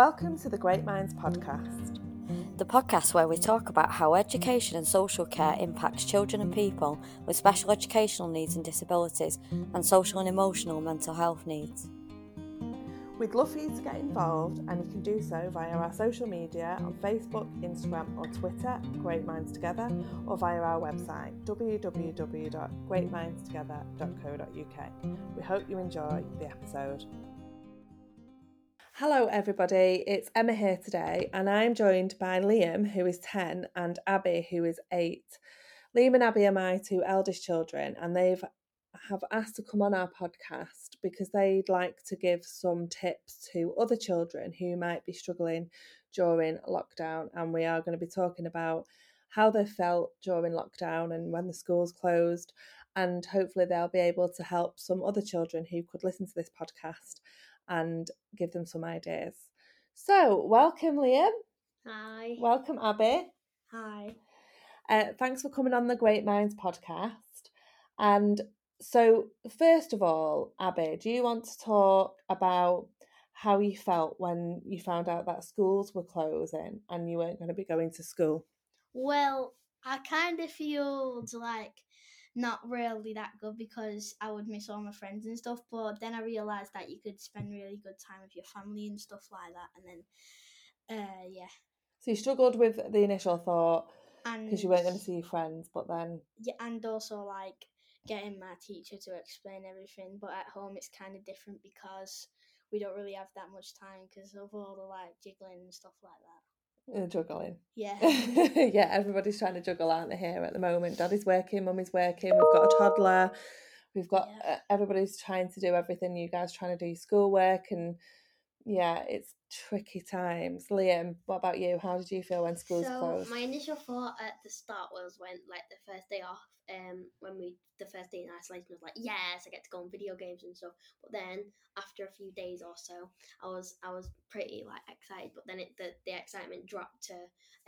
Welcome to the Great Minds podcast. The podcast where we talk about how education and social care impacts children and people with special educational needs and disabilities, and social and emotional mental health needs. We'd love for you to get involved, and you can do so via our social media on Facebook, Instagram, or Twitter, Great Minds Together, or via our website www.greatmindstogether.co.uk. We hope you enjoy the episode. Hello, everybody. It's Emma here today, and I'm joined by Liam, who is 10, and Abbie, who is 8. Liam and Abbie are my two eldest children, and they've have asked to come on our podcast because they'd like to give some tips to other children who might be struggling during lockdown. And we are going to be talking about how they felt during lockdown and when the schools closed. And hopefully, they'll be able to help some other children who could listen to this podcast and give them some ideas. So, welcome, Liam. Hi. Welcome, Abbie. Hi. Uh, thanks for coming on the Great Minds podcast. And so, first of all, Abbie, do you want to talk about how you felt when you found out that schools were closing and you weren't going to be going to school? Well, I kind of feel like not really that good because I would miss all my friends and stuff. But then I realised that you could spend really good time with your family and stuff like that. And then, uh, yeah. So you struggled with the initial thought And because you weren't going to see your friends, but then yeah, and also like getting my teacher to explain everything. But at home, it's kind of different because we don't really have that much time because of all the like jiggling and stuff like that. Uh, juggling. Yeah. yeah, everybody's trying to juggle, aren't they, here at the moment? Daddy's working, mummy's working, we've got a toddler, we've got Yeah. uh, everybody's trying to do everything. You guys trying to do schoolwork, and yeah, it's tricky times. Liam, what about you? How did you feel when schools so closed? my initial thought at the start was when like the first day off um when we first day in isolation I was like yes i get to go on video games and stuff. But then after a few days or so i was i was pretty like excited. But then it the, the excitement dropped to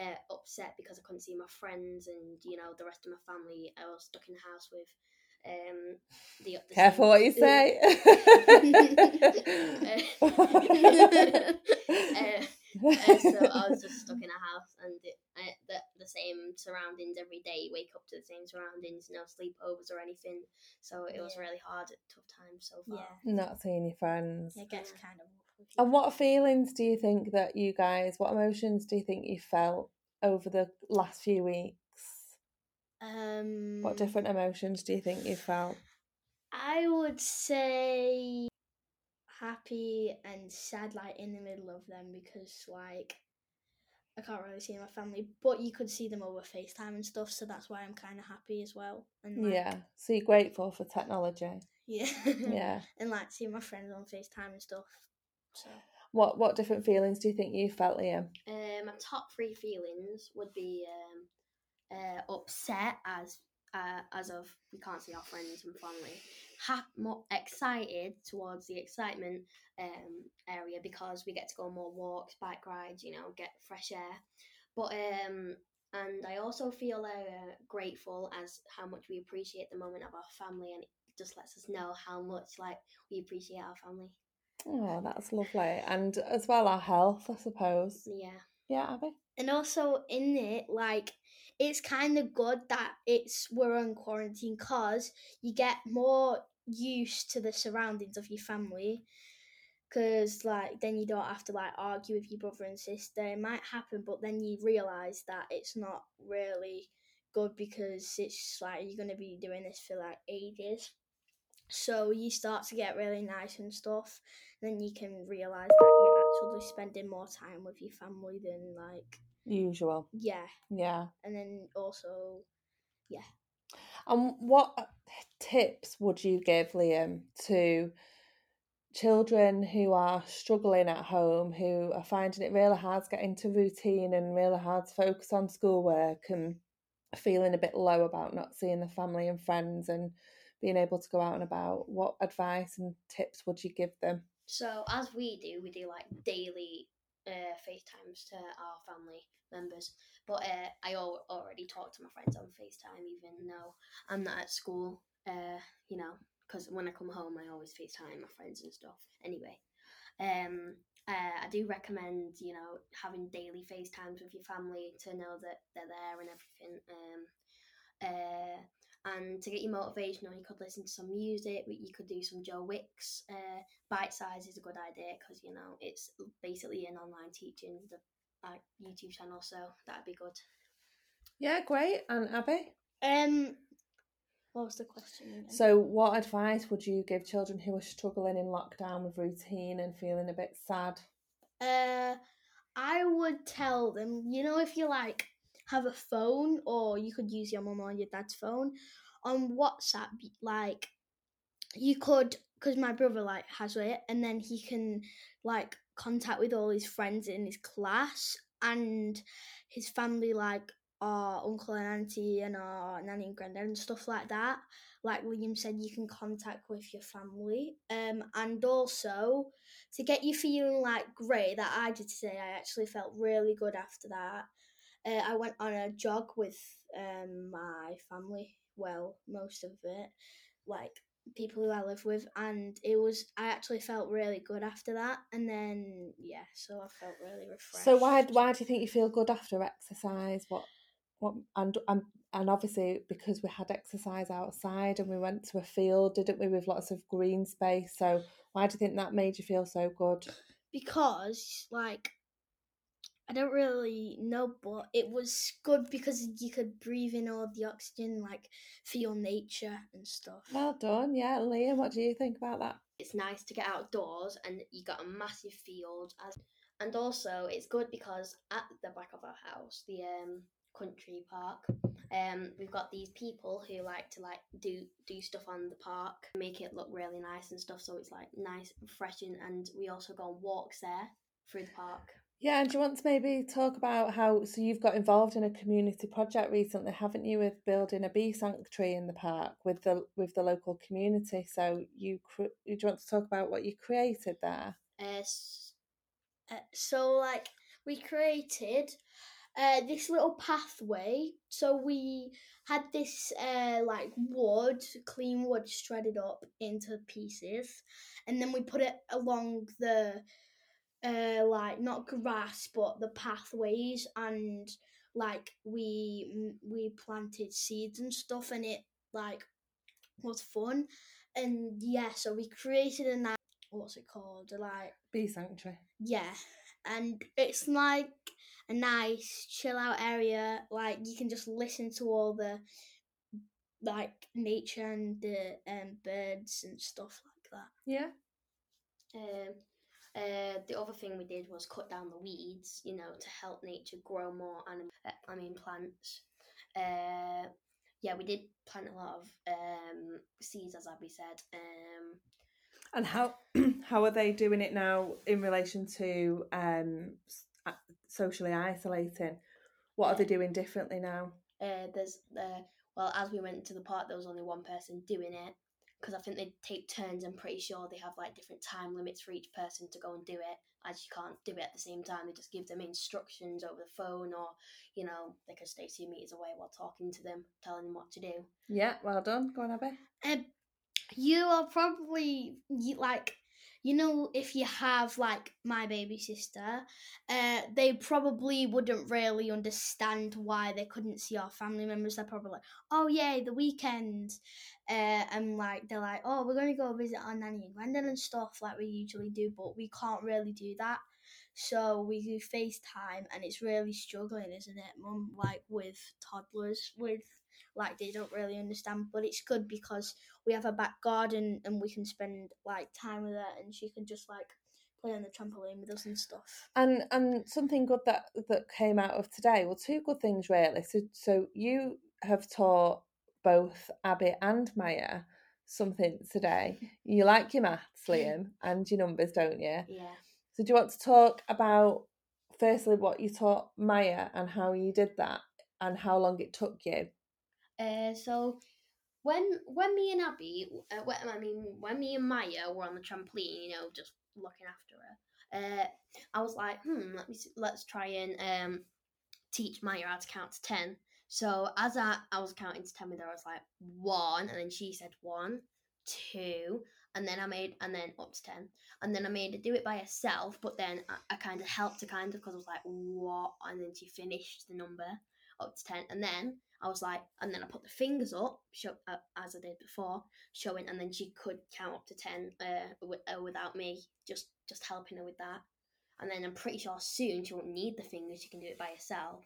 uh, upset because i couldn't see my friends and you know the rest of my family. I was stuck in the house with um the, the Careful what you say. Uh, uh, so I was just stuck in a house and it, uh, the, the same surroundings every day. Wake up to the same surroundings, no sleepovers or anything. So it was really hard at tough times so far. Yeah. Not seeing your friends. It gets kind of. And what feelings do you think that you guys, what emotions do you think you felt over the last few weeks? Um. What different emotions do you think you felt? I would say happy and sad, like in the middle of them, because like I can't really see my family, but you could see them over FaceTime and stuff, so that's why I'm kind of happy as well. And like, Yeah. So you're grateful for technology. yeah, Yeah. and like seeing my friends on FaceTime and stuff. So What what different feelings do you think you felt, Liam? Um, my top three feelings would be um, uh, upset as uh, as of we can't see our friends and family. Ha- more excited towards the excitement um, area because we get to go on more walks, bike rides, you know, get fresh air. But um, and I also feel uh, grateful as how much we appreciate the moment of our family, and it just lets us know how much like we appreciate our family. Oh, that's lovely. And as well our health, I suppose. Yeah. Yeah, Abbie? and also in it, like it's kind of good that it's we're on quarantine because you get more used to the surroundings of your family. Cause like then you don't have to like argue with your brother and sister. It might happen, but then you realize that it's not really good because it's like you're gonna be doing this for like ages. So you start to get really nice and stuff. Then you can realize that you're actually spending more time with your family than like Usual. yeah. Yeah. And then also yeah. And what uh, tips would you give, Liam, to children who are struggling at home, who are finding it really hard to get into routine and really hard to focus on schoolwork and feeling a bit low about not seeing the family and friends and being able to go out and about? What advice and tips would you give them? So as we do, we do like daily uh, FaceTimes to our family members. But uh, I al- already talk to my friends on FaceTime, even though I'm not at school. Uh, you know, because when I come home, I always FaceTime my friends and stuff. Anyway, Um, uh, I do recommend, you know, having daily FaceTimes with your family to know that they're there and everything. Um, uh, and to get you motivational, you could listen to some music. You could do some Joe Wicks. Uh, Bitesize is a good idea because you know it's basically an online teaching the like YouTube channel, so that'd be good. Yeah, great. And Abbie? Um, what was the question? Again? So, what advice would you give children who are struggling in lockdown with routine and feeling a bit sad? Uh, I would tell them, you know, if you like have a phone or you could use your mum or your dad's phone on WhatsApp, like you could, because my brother like has it, and then he can like contact with all his friends in his class and his family, like our uncle and auntie and our nanny and granddad and stuff like that. Like William said, you can contact with your family. Um, and also to get you feeling like great that I did today, I actually felt really good after that. Uh, I went on a jog with um, my family. Well, most of it, like people who I live with, and it was I actually felt really good after that. And then yeah, so I felt really refreshed. So why why do you think you feel good after exercise? What what and and and obviously because we had exercise outside and we went to a field, didn't we, with lots of green space? So why do you think that made you feel so good? Because like I don't really know, but it was good because you could breathe in all the oxygen, like feel nature and stuff. Well done, yeah, Liam. What do you think about that? It's nice to get outdoors and you got a massive field, as, and also it's good because at the back of our house, the um, country park, um, we've got these people who like to like do do stuff on the park, make it look really nice and stuff. So it's like nice, and refreshing, and we also go on walks there through the park. Yeah, and do you want to maybe talk about how? So you've got involved in a community project recently, haven't you, with building a bee sanctuary in the park with the with the local community? So you do you want to talk about what you created there? Uh, so like we created uh, this little pathway. So we had this uh, like wood, clean wood, shredded up into pieces, and then we put it along the uh, like not grass but the pathways and like we we planted seeds and stuff and it like was fun. And yeah so we created a nice what's it called like bee sanctuary. Yeah and it's like a nice chill out area. Like you can just listen to all the like nature and the um, birds and stuff like that. Yeah. Um uh, the other thing we did was cut down the weeds, you know, to help nature grow more anim- uh, I mean plants. Uh, yeah, we did plant a lot of um, seeds, as Abbie said. Um, and how how are they doing it now in relation to um, socially isolating? What are they doing differently now? Uh, there's uh, well, as we went to the park, there was only one person doing it, because I think they take turns. I'm pretty sure they have like different time limits for each person to go and do it. As you can't do it at the same time, they just give them instructions over the phone, or you know they can stay two meters away while talking to them, telling them what to do. Yeah, well done. Go on, Abbie. Um, you are probably like you know, if you have like my baby sister, uh, they probably wouldn't really understand why they couldn't see our family members. They're probably like, oh, yay, the weekend. Uh, and like, they're like, oh, we're going to go visit our nanny and granddad and stuff like we usually do, but we can't really do that. So we do FaceTime, and it's really struggling, isn't it, Mum? Like with toddlers, with like they don't really understand. But it's good because we have a back garden and we can spend like time with her, and she can just like play on the trampoline with us and stuff. And and something good that that came out of today. Well, two good things really. So so you have taught both Abbie and Maya something today. You like your maths, Liam, and your numbers, don't you? Yeah. So do you want to talk about firstly what you taught Maya and how you did that and how long it took you? Uh, so when when me and Abbie, uh, when, I mean when me and Maya were on the trampoline, you know, just looking after her, uh, I was like, hmm, let me see, let's try and um, teach Maya how to count to ten. So as I, I was counting to ten with her, I was like one, and then she said one, two, and then I made and then up to ten, and then I made her do it by herself. But then I, I kind of helped her kind of because I was like, what? And then she finished the number up to ten, and then I was like, and then I put the fingers up, show, uh, as I did before, showing, and then she could count up to ten uh, with, uh, without me just just helping her with that. And then I'm pretty sure soon she won't need the fingers; she can do it by herself.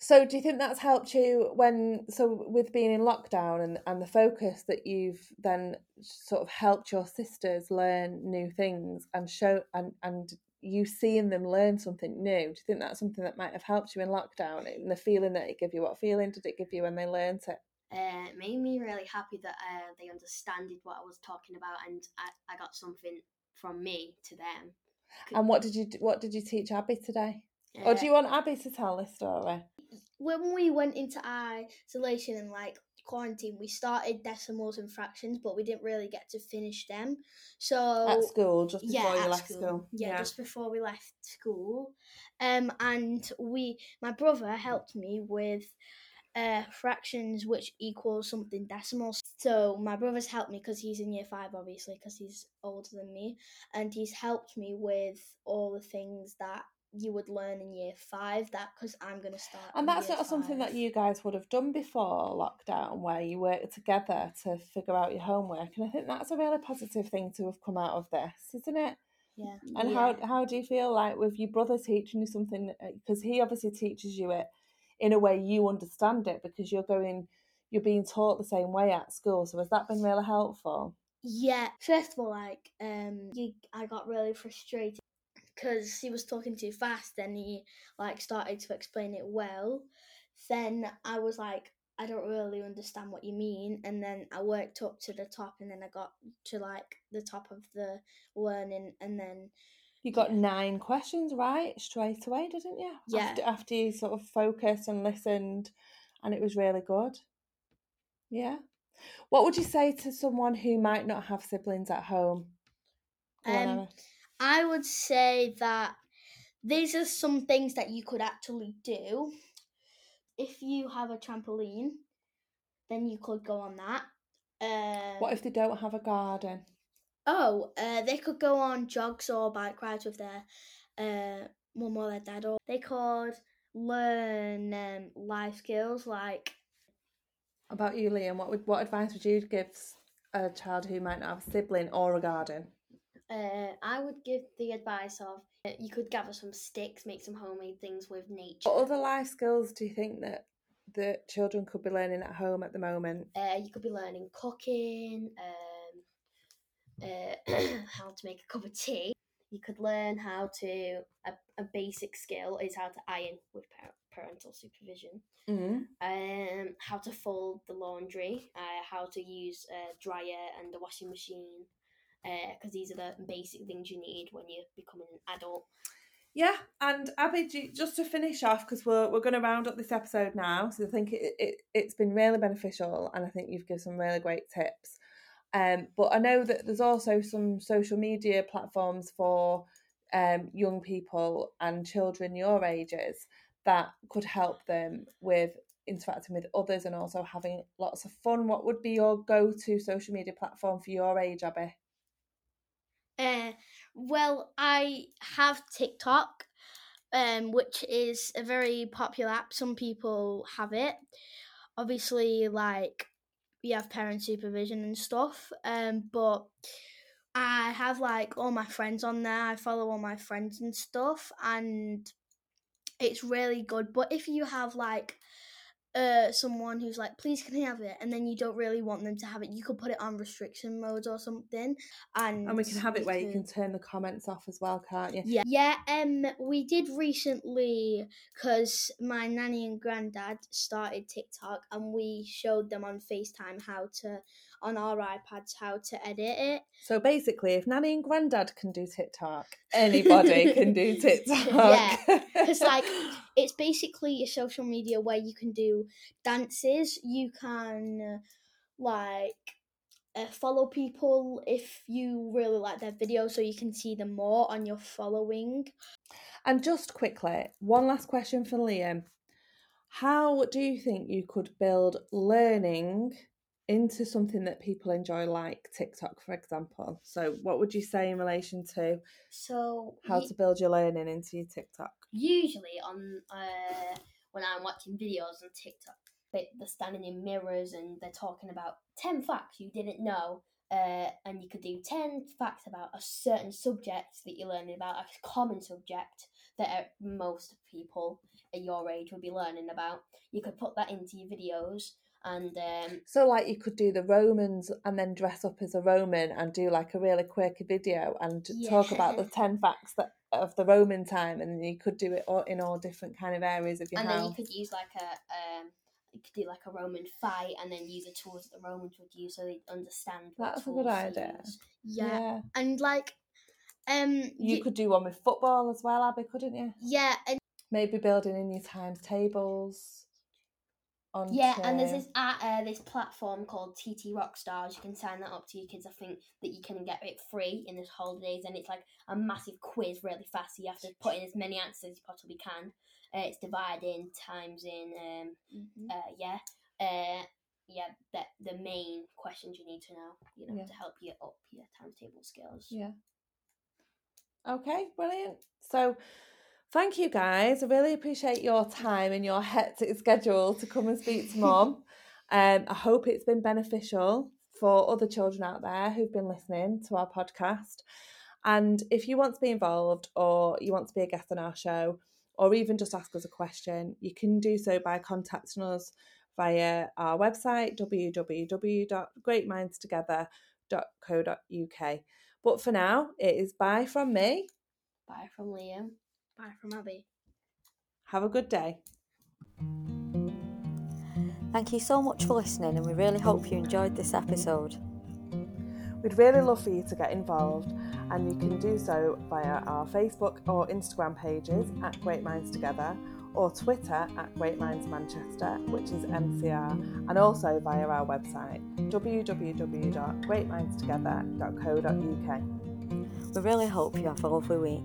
So do you think that's helped you when so with being in lockdown and, and the focus that you've then sort of helped your sisters learn new things and show and and you seeing them learn something new? Do you think that's something that might have helped you in lockdown and the feeling that it gave you? What feeling did it give you when they learned it? Uh, it made me really happy that uh, they understood what I was talking about, and I, I got something from me to them. And what did you what did you teach Abbie today? or do Uh, you want Abbie to tell this story? when we went into isolation and like quarantine, we started decimals and fractions, but we didn't really get to finish them. So At school, just yeah, before you left school. Yeah, just before we left school. Um, and we, my brother helped me with uh fractions, which equals something decimal. So my brother's helped me because he's in year five, obviously, because he's older than me, and he's helped me with all the things that you would learn in year five. That because I'm gonna start. And that's year not something that you guys would have done before lockdown, where you work together to figure out your homework. And I think that's a really positive thing to have come out of this, isn't it? Yeah. And how how do you feel like with your brother teaching you something? Because he obviously teaches you it in a way you understand it because you're going, you're being taught the same way at school. So has that been really helpful? Yeah. First of all, like, um, you, I got really frustrated because he was talking too fast. Then he like started to explain it well. Then I was like, I don't really understand what you mean. And then I worked up to the top, and then I got to like the top of the learning, and then You got Yeah. nine questions right straight away, didn't you? Yeah. After, after you sort of focused and listened, and it was really good. Yeah. What would you say to someone who might not have siblings at home? Go Um, Emma. I would say that these are some things that you could actually do. If you have a trampoline, then you could go on that. Um, What if they don't have a garden? Oh, uh, they could go on jogs or bike rides with their uh, mum or their dad, or they could learn um, life skills like About you, Liam, what would what advice would you give a child who might not have a sibling or a garden? Uh, I would give the advice of uh, you could gather some sticks, make some homemade things with nature. What other life skills do you think that the children could be learning at home at the moment? Uh, you could be learning cooking, um, uh, how to make a cup of tea. You could learn how to a, a basic skill is how to iron with par- parental supervision. Mm. Um, how to fold the laundry, uh, how to use a dryer and a washing machine, because these are the basic things you need when you're becoming an adult. Yeah, and Abbie, just to finish off, because we're we're going to round up this episode now, so I think it, it it's been really beneficial, and I think you've given some really great tips. Um, but I know that there's also some social media platforms for um young people and children your ages that could help them with interacting with others and also having lots of fun. What would be your go-to social media platform for your age, Abbie? Uh, well, I have TikTok, um, which is a very popular app. Some people have it. Obviously, like you have parent supervision and stuff. Um, but I have like all my friends on there. I follow all my friends and stuff, and it's really good. But if you have like uh someone who's like please can i have it? And then you don't really want them to have it. You could put it on restriction mode or something and And we can have it where you can turn the comments off as well, can't you? yeah. Yeah um we did recently because my nanny and granddad started tiktok and we showed them on facetime how to on our ipads how to edit it So basically, if Nanny and Grandad can do TikTok, anybody can do TikTok. Yeah, because like it's basically a social media where you can do dances you can like uh, follow people if you really like their videos so you can see them more on your following and just quickly, one last question for Liam. How do you think you could build learning into something that people enjoy, like TikTok, for example. So, what would you say in relation to So how to build your learning into your TikTok? usually on uh, when I'm watching videos on TikTok, they, they're standing in mirrors and they're talking about ten facts you didn't know, uh, and you could do ten facts about a certain subject that you're learning about, a common subject that uh, most people at your age would be learning about. You could put that into your videos, and um, So, like, you could do the Romans and then dress up as a Roman and do like a really quirky video and talk about the 10 facts that of the Roman time. And you could do it all, in all different kind of areas of your and house. then you could use like a um, you could do like a Roman fight, and then use the tools that the Romans would use, so they understand. what That's a good idea. use. Yeah. And like um You could do one with football as well, Abbie, couldn't you? yeah, and Maybe building in your times tables. Onto... Yeah, and there's this uh, uh, this platform called TT Rockstars. You can sign that up to your kids. I think that you can get it free in this holidays, and it's like a massive quiz, really fast. So you have to put in as many answers as you possibly can. Uh, it's divided in times in um Mhm. uh yeah uh yeah that the main questions you need to know you know Yeah. to help you up your timetable skills. Yeah. Okay, brilliant. So, thank you guys. I really appreciate your time and your hectic schedule to come and speak to mom. Um, I hope it's been beneficial for other children out there who've been listening to our podcast. And if you want to be involved or you want to be a guest on our show or even just ask us a question, you can do so by contacting us via our website www.greatmindstogether.co.uk. But for now, it is bye from me. Bye from Liam. Bye from Abbie. Have a good day. Thank you so much for listening, and we really hope you enjoyed this episode. We'd really love for you to get involved, and you can do so via our Facebook or Instagram pages at Great Minds Together or Twitter at Great Minds Manchester, which is MCR, and also via our website www.greatmindstogether.co.uk. We really hope you have a lovely week.